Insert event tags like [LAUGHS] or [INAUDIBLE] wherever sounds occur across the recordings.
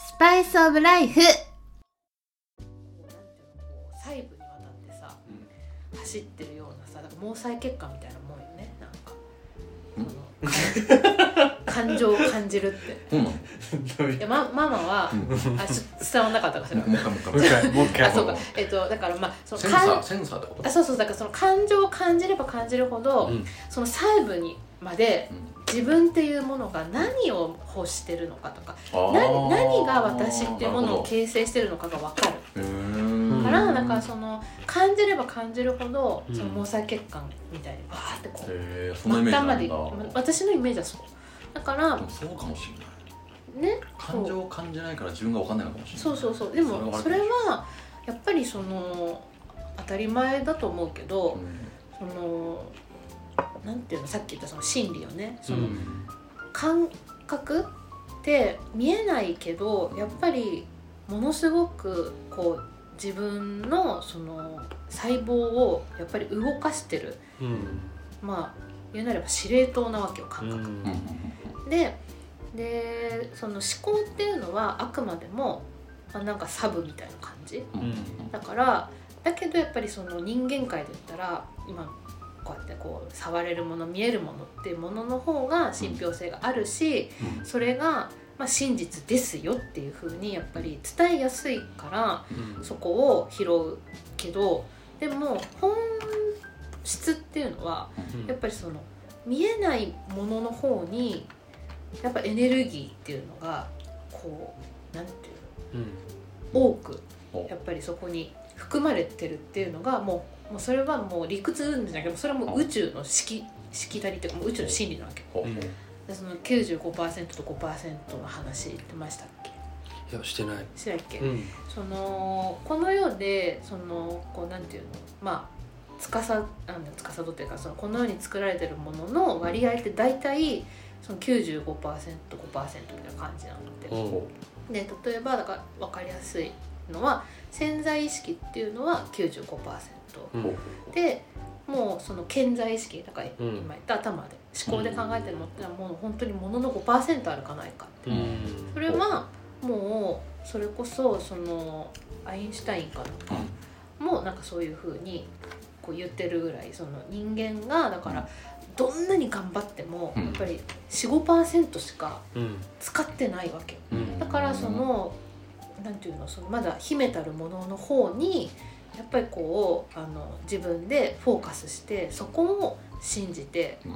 スパイスオブライフ。こうなんていうのこう細部にわたってさ、走ってるようなさだから毛細血管みたいなもんよね。なんか感情を感じるって。そうなのいや、ま、ママは、あちょっと伝わんなかったかしら。もう一回もう一回あそうか。えっとだからまあそのセンサー感センサーってこと？あそうそうだからその感情を感じれば感じるほど、うん。その細部にまでうん自分っていうものが何を欲してるのかとか何何が私っていうものを形成してるのかが分かる。からだからその感じれば感じるほどうん。その毛細血管みたいにバーってこう末端まで私のイメージはそう。だからそうかもしれない。ね感情を感じないから自分が分かんないのかもしれない。そうそうそう。でもそそれはやっぱりその当たり前だと思うけど、うん。そのなんていうのさっき言ったその心理よね。その、うん。感覚って見えないけどやっぱりものすごくこう自分のその細胞をやっぱり動かしてる。うん。まあ言うなれば司令塔なわけよ感覚。うん。うんででその思考っていうのはあくまでも、まあ、なんかサブみたいな感じ。うんうん。だからだけどやっぱりその人間界で言ったら今こうやってこう触れるもの見えるものっていうものの方が信憑性があるし、うん。それが、まあ、真実ですよっていう風にやっぱり伝えやすいからうん。そこを拾うけどでも本質っていうのはやっぱりその見えないものの方にやっぱエネルギーっていうのがこうなんていううん。の多くおやっぱりそこに含まれてるっていうのがもうもうそれはもう理屈うんじゃなくてそれはもう宇宙のしきしきたりっていうかもう宇宙の真理なわけ。でその95%と5%の話言ってましたっけ？やしてない。してないっけ、うんそのこの世でそのこうなんていうの？まあつかさなんだつかさどっていうかそのこの世に作られてるものの割合って大体その 95%5% みたいな感じなので、うんで例えばだから分かりやすいのは潜在意識っていうのは95%うん。でもうその潜在意識だからうん。今言った頭で思考で考えてるものってのはもう本当にものの5%あるかないかってう。ん。それはもうそれこそそのアインシュタインかなんかもなんかそういうふうにこう言ってるぐらいその人間がだからどんなに頑張ってもうん。やっぱり45%しかうん。使ってないわけ。だからそのなんていうのそのまだ秘めたるものの方にやっぱりこうあの自分でフォーカスしてそこを信じて、うん。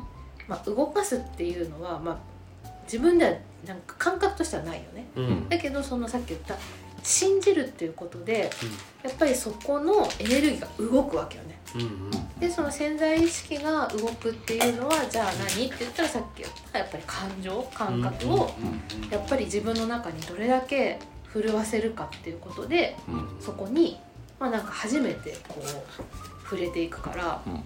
まあ、動かすっていうのは、まあ、自分ではなんか感覚としてはないよね。うん。だけどそのさっき言った信じるっていうことでやっぱりそこのエネルギーが動くわけよね。うんでその潜在意識が動くっていうのはじゃあ何って言ったらさっき言ったやっぱり感情感覚をやっぱり自分の中にどれだけ震わせるかっていうことでうんうん。そこにまあなんか初めてこう触れていくからうん。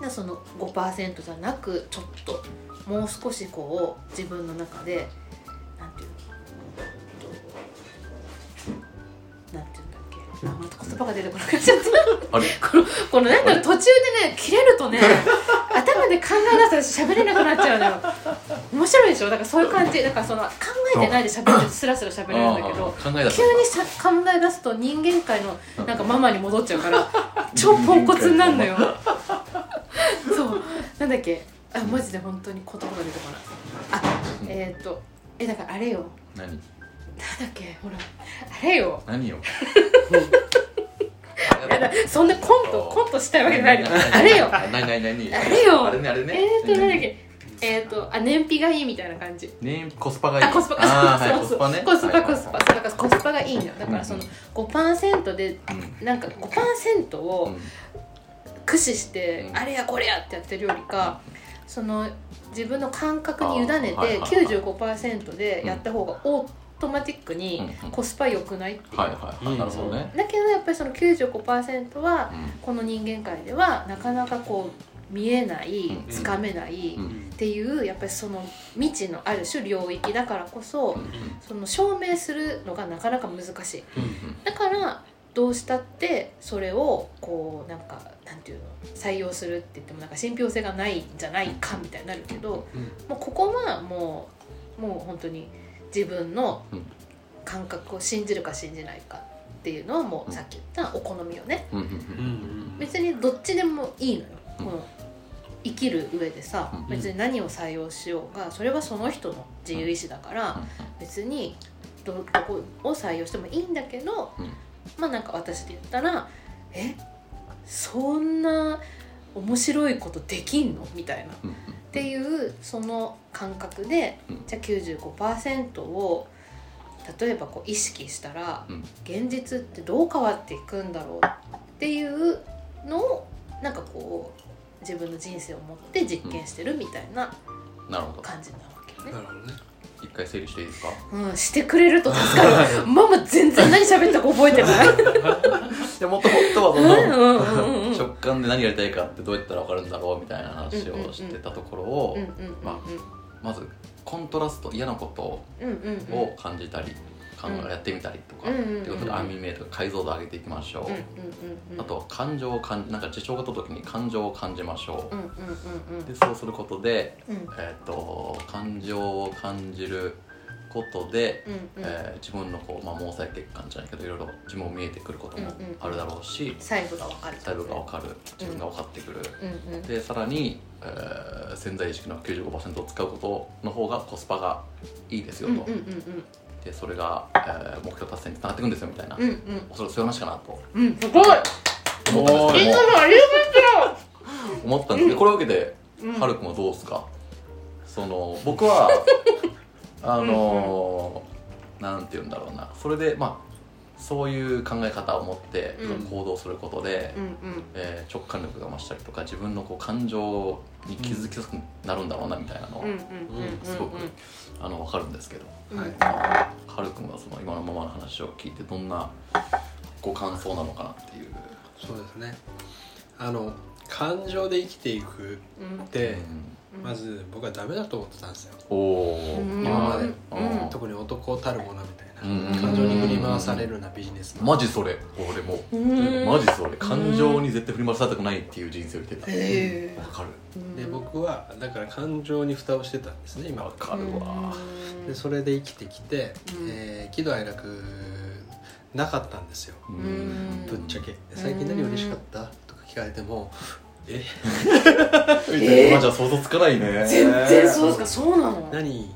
でその5%じゃなくちょっともう少しこう自分の中でなんていうのなんていうあまた言葉が出てこなくなっちゃった。あれ？[LAUGHS] このこのなんだろう途中でね切れるとね [LAUGHS] 頭で考え出したら喋れなくなっちゃうのよ。面白いでしょ？だからそういう感じ。だからその考えてないで喋るとスラスラ喋れるんだけど急にさ考え出すと人間界のなんかママに戻っちゃうから超ポンコツになるのよそうなんだっけあマジで本当に言葉が出てこないあえっ、ー、とえだからあれよ何だっけ？ほら。あれよ。何よ？[LAUGHS] やだそんなコントコントしたいわけないのあれよ。何？何？何？あれよ。あれねあれね。えーとなんだっけ？えっ、ー、とあ燃費がいいみたいな感じ。ねコスパがいい。あコスパあーはい [LAUGHS] そうそう。コスパね。コスパはいそうだからコスパがいいのよ。だからその5%でうん。なんか5%をうん。駆使して、うん。あれやこれやってやってるよりか、その自分の感覚に委ねてあーはいはいはい。95%でやった方がオートマティックにコスパ良くないっていう、はいはいはい。なるほどね。だけどやっぱりその95%はうん。この人間界ではなかなかこう見えないうん。つかめないうん。っていうやっぱりその未知のある種領域だからこそうん。その証明するのがなかなか難しい。うんだからどうしたってそれをこうなんかなんていうの採用するって言ってもなんか信憑性がないんじゃないかみたいになるけどうん。もうここはもうもう本当に自分のうん。感覚を信じるか信じないかっていうのはもうさっき言ったお好みよね。別にどっちでもいいのよ、うん。この生きる上でさ、うん。別に何を採用しようがそれはその人の自由意志だから、別にどどこを採用してもいいんだけど、うん。まあなんか私で言ったら「え？そんな面白いことできんの?」みたいな。っていうその感覚で、うんじゃあ95%を例えばこう意識したら、うん現実ってどう変わっていくんだろうっていうのをなんかこう自分の人生を持って実験してるみたいななるほど感じなわけよねな。るほどね一回整理していいですか？うん、してくれると助かる。[LAUGHS] ママ全然何喋ったか覚えてない。[LAUGHS] でもともとはそうんのうんうんうん。直感で何やりたいかってどうやったら分かるんだろうみたいな話をしてたところをうんうんうんままずコントラスト嫌なことうんうんうん。を感じたり考えうんやってみたりとかうんいうことで網目とか解像度上げていきましょう。うんうんうんうん。あとは感情を感じなんか事象があった時に感情を感じましょう。んうんうんううん。でそうすることでうん。えっと感情を感じることでうんうん。えー自分のこう、まあ、毛細血管じゃないけどいろいろ自分も見えてくることもうんうんあるだろうし細部が分かる細部が分かる。自分が分かってくる、うんうんでさらに、えー潜在意識の95%を使うことの方がコスパがいいですよと、うんうんうんでそれが、えー目標達成につながっていくんですよみたいな、うんうん。おそらくそういう話かなと。うんうんすごい。思ったんですけど。思ったんですけど。これを受けてうはるくんはどうですか？その僕は [LAUGHS] あのーなんて言うんだろうな。それでまあそういう考え方を持ってうん。行動することで、うんうん。えー直感力が増したりとか自分のこう感情に気づきやすくなるんだろうなみたいなのは、すごくあの分かるんですけど、うん。はい。はるくんはその今のままの話を聞いてどんなご感想なのかなっていう。そうですね。あの感情で生きていくうんって、うん。まず僕はダメだと思ってたんですよ。おお、うん。今までうん。特に男たるものみたいな、うん感情に振り回されるようなビジネスマジそれ。俺も、うん。マジそれ。感情に絶対振り回されたくないっていう人生を生きてた。へわかる。えで僕はだから感情に蓋をしてたんですね今。まわかるわ。うん。でそれで生きてきて、うん。えー喜怒哀楽なかったんですよ。うん。ぶっちゃけ。最近何嬉しかった？聞かれてもえ？え？[LAUGHS] ーまあじゃあ想像つかないね。全然そうですかそうなの？何？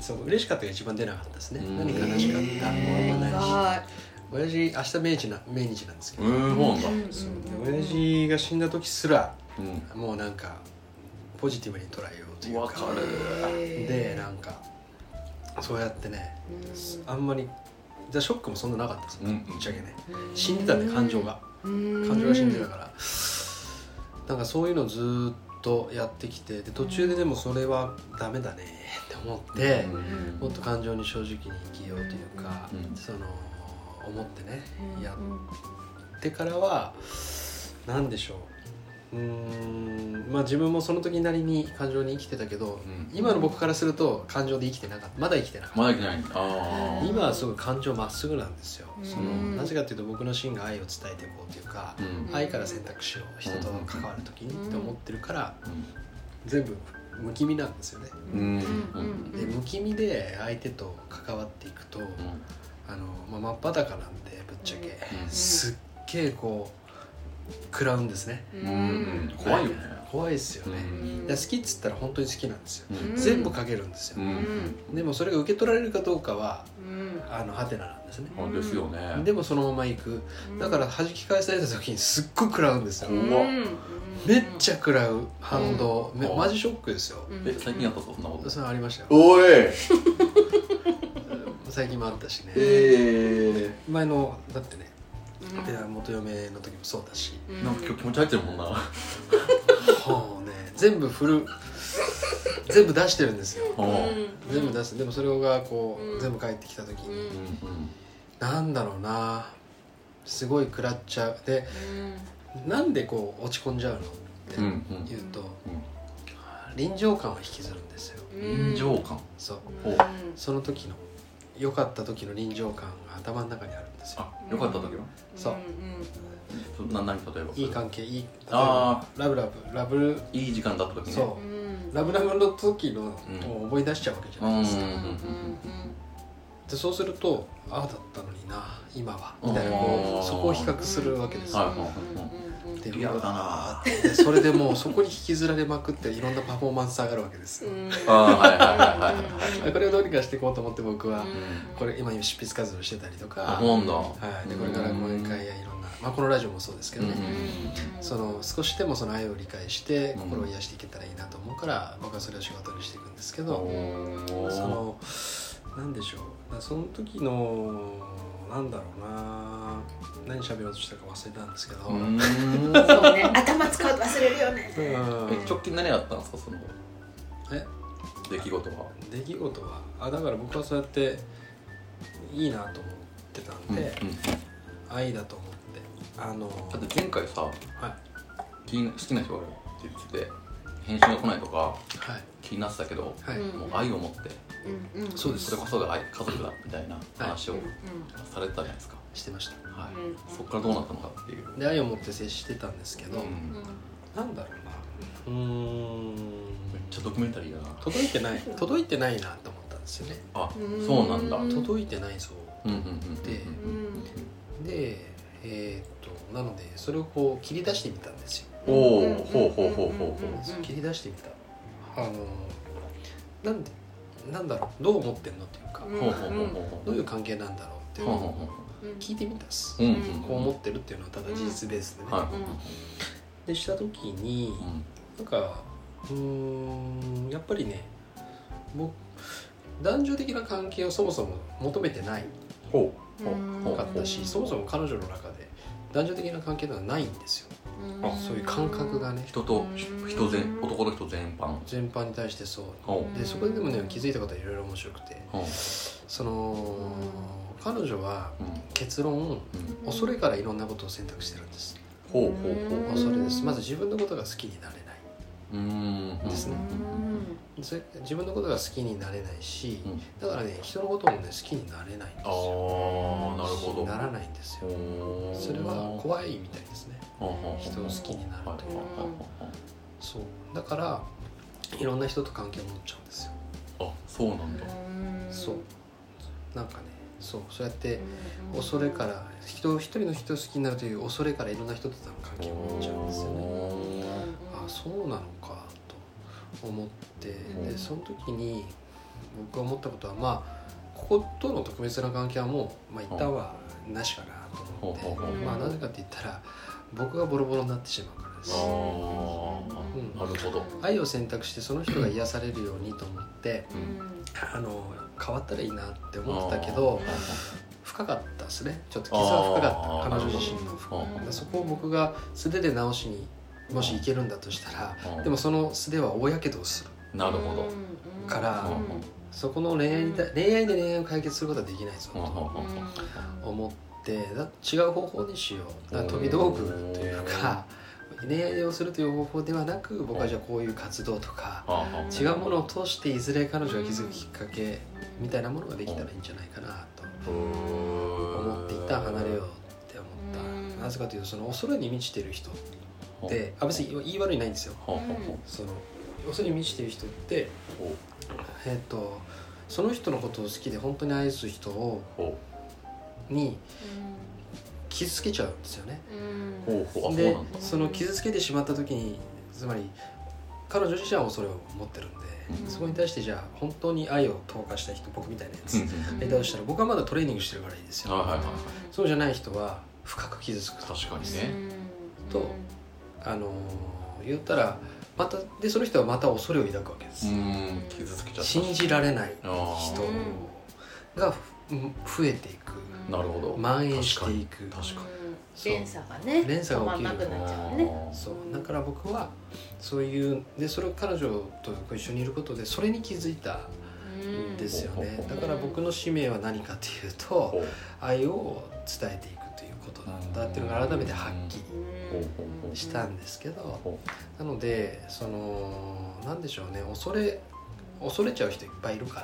そう嬉しかったが一番出なかったですね。うん。何悲しかった？もないし。は親父明日命日な命日なんですけど、うんそうなんそう。で親父が死んだ時すらうん。もうなんかポジティブに捉えようというか。わかる。へー。でなんかそうやってねうん。あんまりじゃあショックもそんななかったですうんぶっちゃけね。うん。死んでたんで感情が。うん感情が死んでたから。なんかそういうのをずーっとやってきてで途中ででもそれはダメだねって思ってうん。もっと感情に正直に生きようというかうん。その思ってねうん。やってからは何でしょううーんまあ自分もその時なりに感情に生きてたけどうん。今の僕からすると感情で生きてなかった。まだ生きてなかった。まだいけない。あ今はすごい感情まっすぐなんですよ。うん。そのなぜかというと僕の芯が愛を伝えていこうというかあうん。愛から選択肢を人と関わる時にって思ってるからうん。全部無気味なんですよね。うん。うん。で無気味で相手と関わっていくとあの、まあ、真っ裸なんでぶっちゃけ。うん。すっげえこう食らうんですね。ううん。ん怖いよね。怖いですよね。うん。いや好きっつったら本当に好きなんですよ。うん。全部かけるんですよ。うん。でもそれが受け取られるかどうかはうん。あのハテナなんですね。あですよね。でもそのまま行く。だから弾き返された時にすっごい食らうんですよ。うん。うわ。めっちゃ食らう反動。めうんマジショックですよ。え最近やったそんなこと？それありましたよ。おい。[LAUGHS] 最近もあったしね。え前のだってねいや元嫁の時もそうだし。ーなんか今日気持ち入ってるもんな。はあね。全部振る全部出してるんですよ。全部出す。でもそれがこう、うん。全部返ってきた時に、うん。うんなんだろうな。すごい食らっちゃう。でなんでこう落ち込んじゃうの？ってうん。うん言うと、うん。臨場感を引きずるんですよ。臨場感。そう。ほう。その時の良かった時の臨場感が頭の中にあるんですよ。あよかった時は？そう。そな何例えば？いい関係いいあラブラブラブいい時間だった時ね。そう。ラブラブの時の、んを思い出しちゃうわけじゃうん。うんないですか、でそうするとああだったのにな今は。みたいなこうそこを比較するわけですよ、はいはいはいでリアルだなでそれでもうそこに引きずられまくっていろんなパフォーマンス上がるわけですよ、あーはいはいはいはいはい。これをどうにかしていこうと思って僕はうん。これ今執筆活動してたりとあか、はい、でこれから講演会やいろんな、まあ、このラジオもそうですけどその少しでもその愛を理解してうん。心を癒していけたらいいなと思うから僕はそれを仕事にしていくんですけど、そのなんでしょう。その時のなんだろうな。何喋ろうとしたか忘れたんですけど、うーん。そうね。頭使うと忘れるよね。直近何あったんですか？その。え？出来事は。出来事は？あだから僕はそうやっていいなと思ってたんで、うんうん愛だと思って。あのだって前回さはい。気に好きな人がいるって言ってて返信が来ないとかはい。気になってたけどはい、うん。もう愛を持ってうんうん。そうです。それこそが愛家族だみたいな話をうんされてたじゃないですか。してました。はい。うんそこからどうなったのかっていう。で愛を持って接してたんですけど、うん。なんだろうな。うーん。めっちゃドキュメンタリーだな。届いてない。届いてないなと思ったんですよね。あうん。そうなんだ。うん届いてないぞう。んうんうんうんでうん。でえーっとなのでそれをこう切り出してみたんですよ、おおほうほうほうほうほう。ん切り出してみた。あのなんでなんだろうどう思ってんのっていうか、どういう関係なんだろうっていうのを聞いてみたっす、うんうんこう思ってるっていうのはただ事実ベースでね、はいでした時にうん。なんかうーんやっぱりね僕男女的な関係をそもそも求めてない。かったし、そもそも彼女の中で男女的な関係ではないんですよあそういう感覚がね。人と人全男と人全般。全般に対してそう。ほでそこででもね気づいたことはいろいろ面白くて。その彼女は結論うん。恐れからいろんなことを選択してるんです。ほうほうほう。恐れです。まず自分のことが好きになれなうーんですねそれ自分のことが好きになれないしだからね人のこともね好きになれないんですよあなるほどならないんですよそれは怖いみたいですね人を好きになるといはいはいはいそうだからいろんな人と関係を持っちゃうんですよあそうなんだそうなんかねそうそうやって恐れから人一人の人を好きになるという恐れからいろんな人と関係を持っちゃうんですよねそうなのかと思ってうん。でその時に僕が思ったことはまあこことの特別な関係はもう、まあ、一旦はなしかなと思ってほうほうほうまあなぜかって言ったら僕がボロボロになってしまうからです。あうん。あなるほど。愛を選択してその人が癒されるようにと思ってうんあの変わったらいいなって思ってたけどあ深かったですね。ちょっと傷は深かった。彼女自身のそこを僕が素手で直しにもしいけるんだとしたらうん。でもその素手は大やけどをする。なるほど。からうんそこの恋愛にた恋愛で恋愛を解決することはできないぞとうん思ってだ違う方法にしよう。だ飛び道具というか恋愛をするという方法ではなく僕はじゃあこういう活動とか違うものを通していずれ彼女が気づくきっかけみたいなものができたらいいんじゃないかなと思っていた離れようって思った。なぜかというとその恐れに満ちてる人ってあ別に言い悪いないんですよ。その恐れに満ちてる人ってほえっ、とその人のことを好きで本当に愛す人をに傷つけちゃうんですよね。でその傷つけてしまった時につまり彼女自身は恐れを持ってるんで、うん。そこに対してじゃあ本当に愛を投下した人僕みたいなやつ、うんうんやりたとしたら僕はまだトレーニングしてるからいいですよ、はいはいはい。そうじゃない人は深く傷つくと。確かにね。とあのー言ったらまたでその人はまた恐れを抱くわけです、うん傷つけちゃった。信じられないあ人ー。がうん増えていく。なるほど。蔓延していく。確かそう。連鎖がね連鎖が起きる。なくなっちゃうね。そう。だから僕はそういうでそれを彼女と一緒にいることでそれに気づいたんですよね。だから僕の使命は何かというと愛を伝えていくということなんだっていうのが改めてはっきりしたんですけどほなのでそのなんでしょうね恐れ恐れちゃう人いっぱいいるか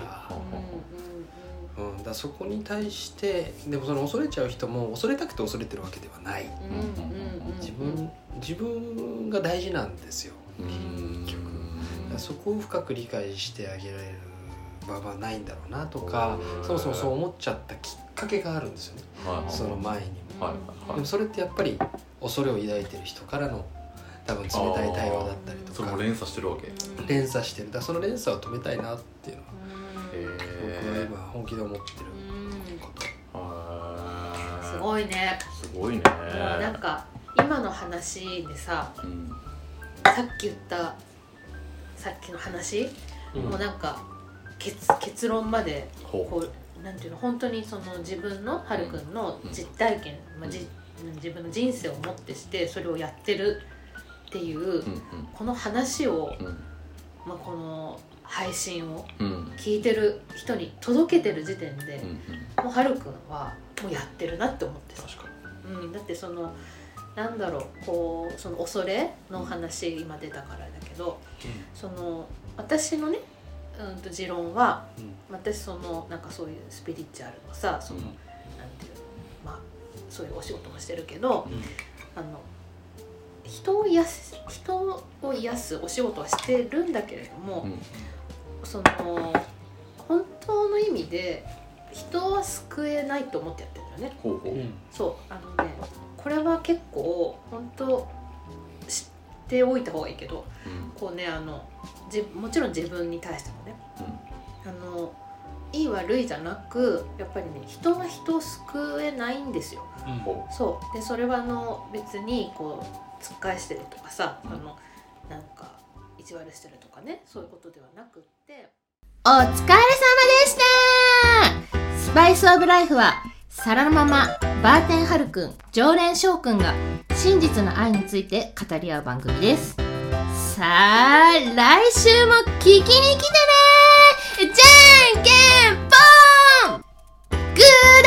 ら,、うん、だからそこに対してでもその恐れちゃう人も恐れたくて恐れてるわけではない。自分自分が大事なんですよううん。だからそこを深く理解してあげられる場はないんだろうなとかそもそもそう思っちゃったきっかけがあるんですよね。はいその前にも。はいはい。でもそれってやっぱり恐れを抱いてる人からの多分冷たい対話だったりとか。それも連鎖してるわけ。へ連鎖してる。だその連鎖を止めたいなっていうのは僕はえ今本気で思ってること。すごいね。すごいね。もうなんか今の話でさうん。さっき言ったさっきの話、うん。もうなんか結結論までほこうなんていうの？本当にその自分のはるくん。の実体験、まあ、じ自分の人生をもってしてそれをやってるっていう、ううん。この話を、うん。まあ、この配信をうん。うん聞いてる人に届けてる時点でうん、うん。もうはるくんはもうやってるなって思ってさ、確かうん、だってそのなんだろうこうその恐れの話今出たからだけどその私のね、うん、と持論は私そのなんかそういうスピリチュアルのさその、うん。なんていうのまあそういうお仕事もしてるけどあの人を癒す人を癒すお仕事はしてるんだけれども、うん。その本当の意味で人は救えないと思ってやってるんだよね。ほうほう。そうあのねこれは結構本当知っておいた方がいいけどうん。こうねあのじもちろん自分に対してもね。うん。あのいい悪いじゃなくやっぱりね人は人を救えないんですよ。ほそう。でそれはあの別にこうつっ返してるとかさ、うん。あのなんか意地悪してるとかねそういうことではなくって。お疲れ様でした。スパイスオブライフは皿のままバーテンハルくん常連翔くんが真実の愛について語り合う番組です。さあ来週も聞きに来てね。じゃあ good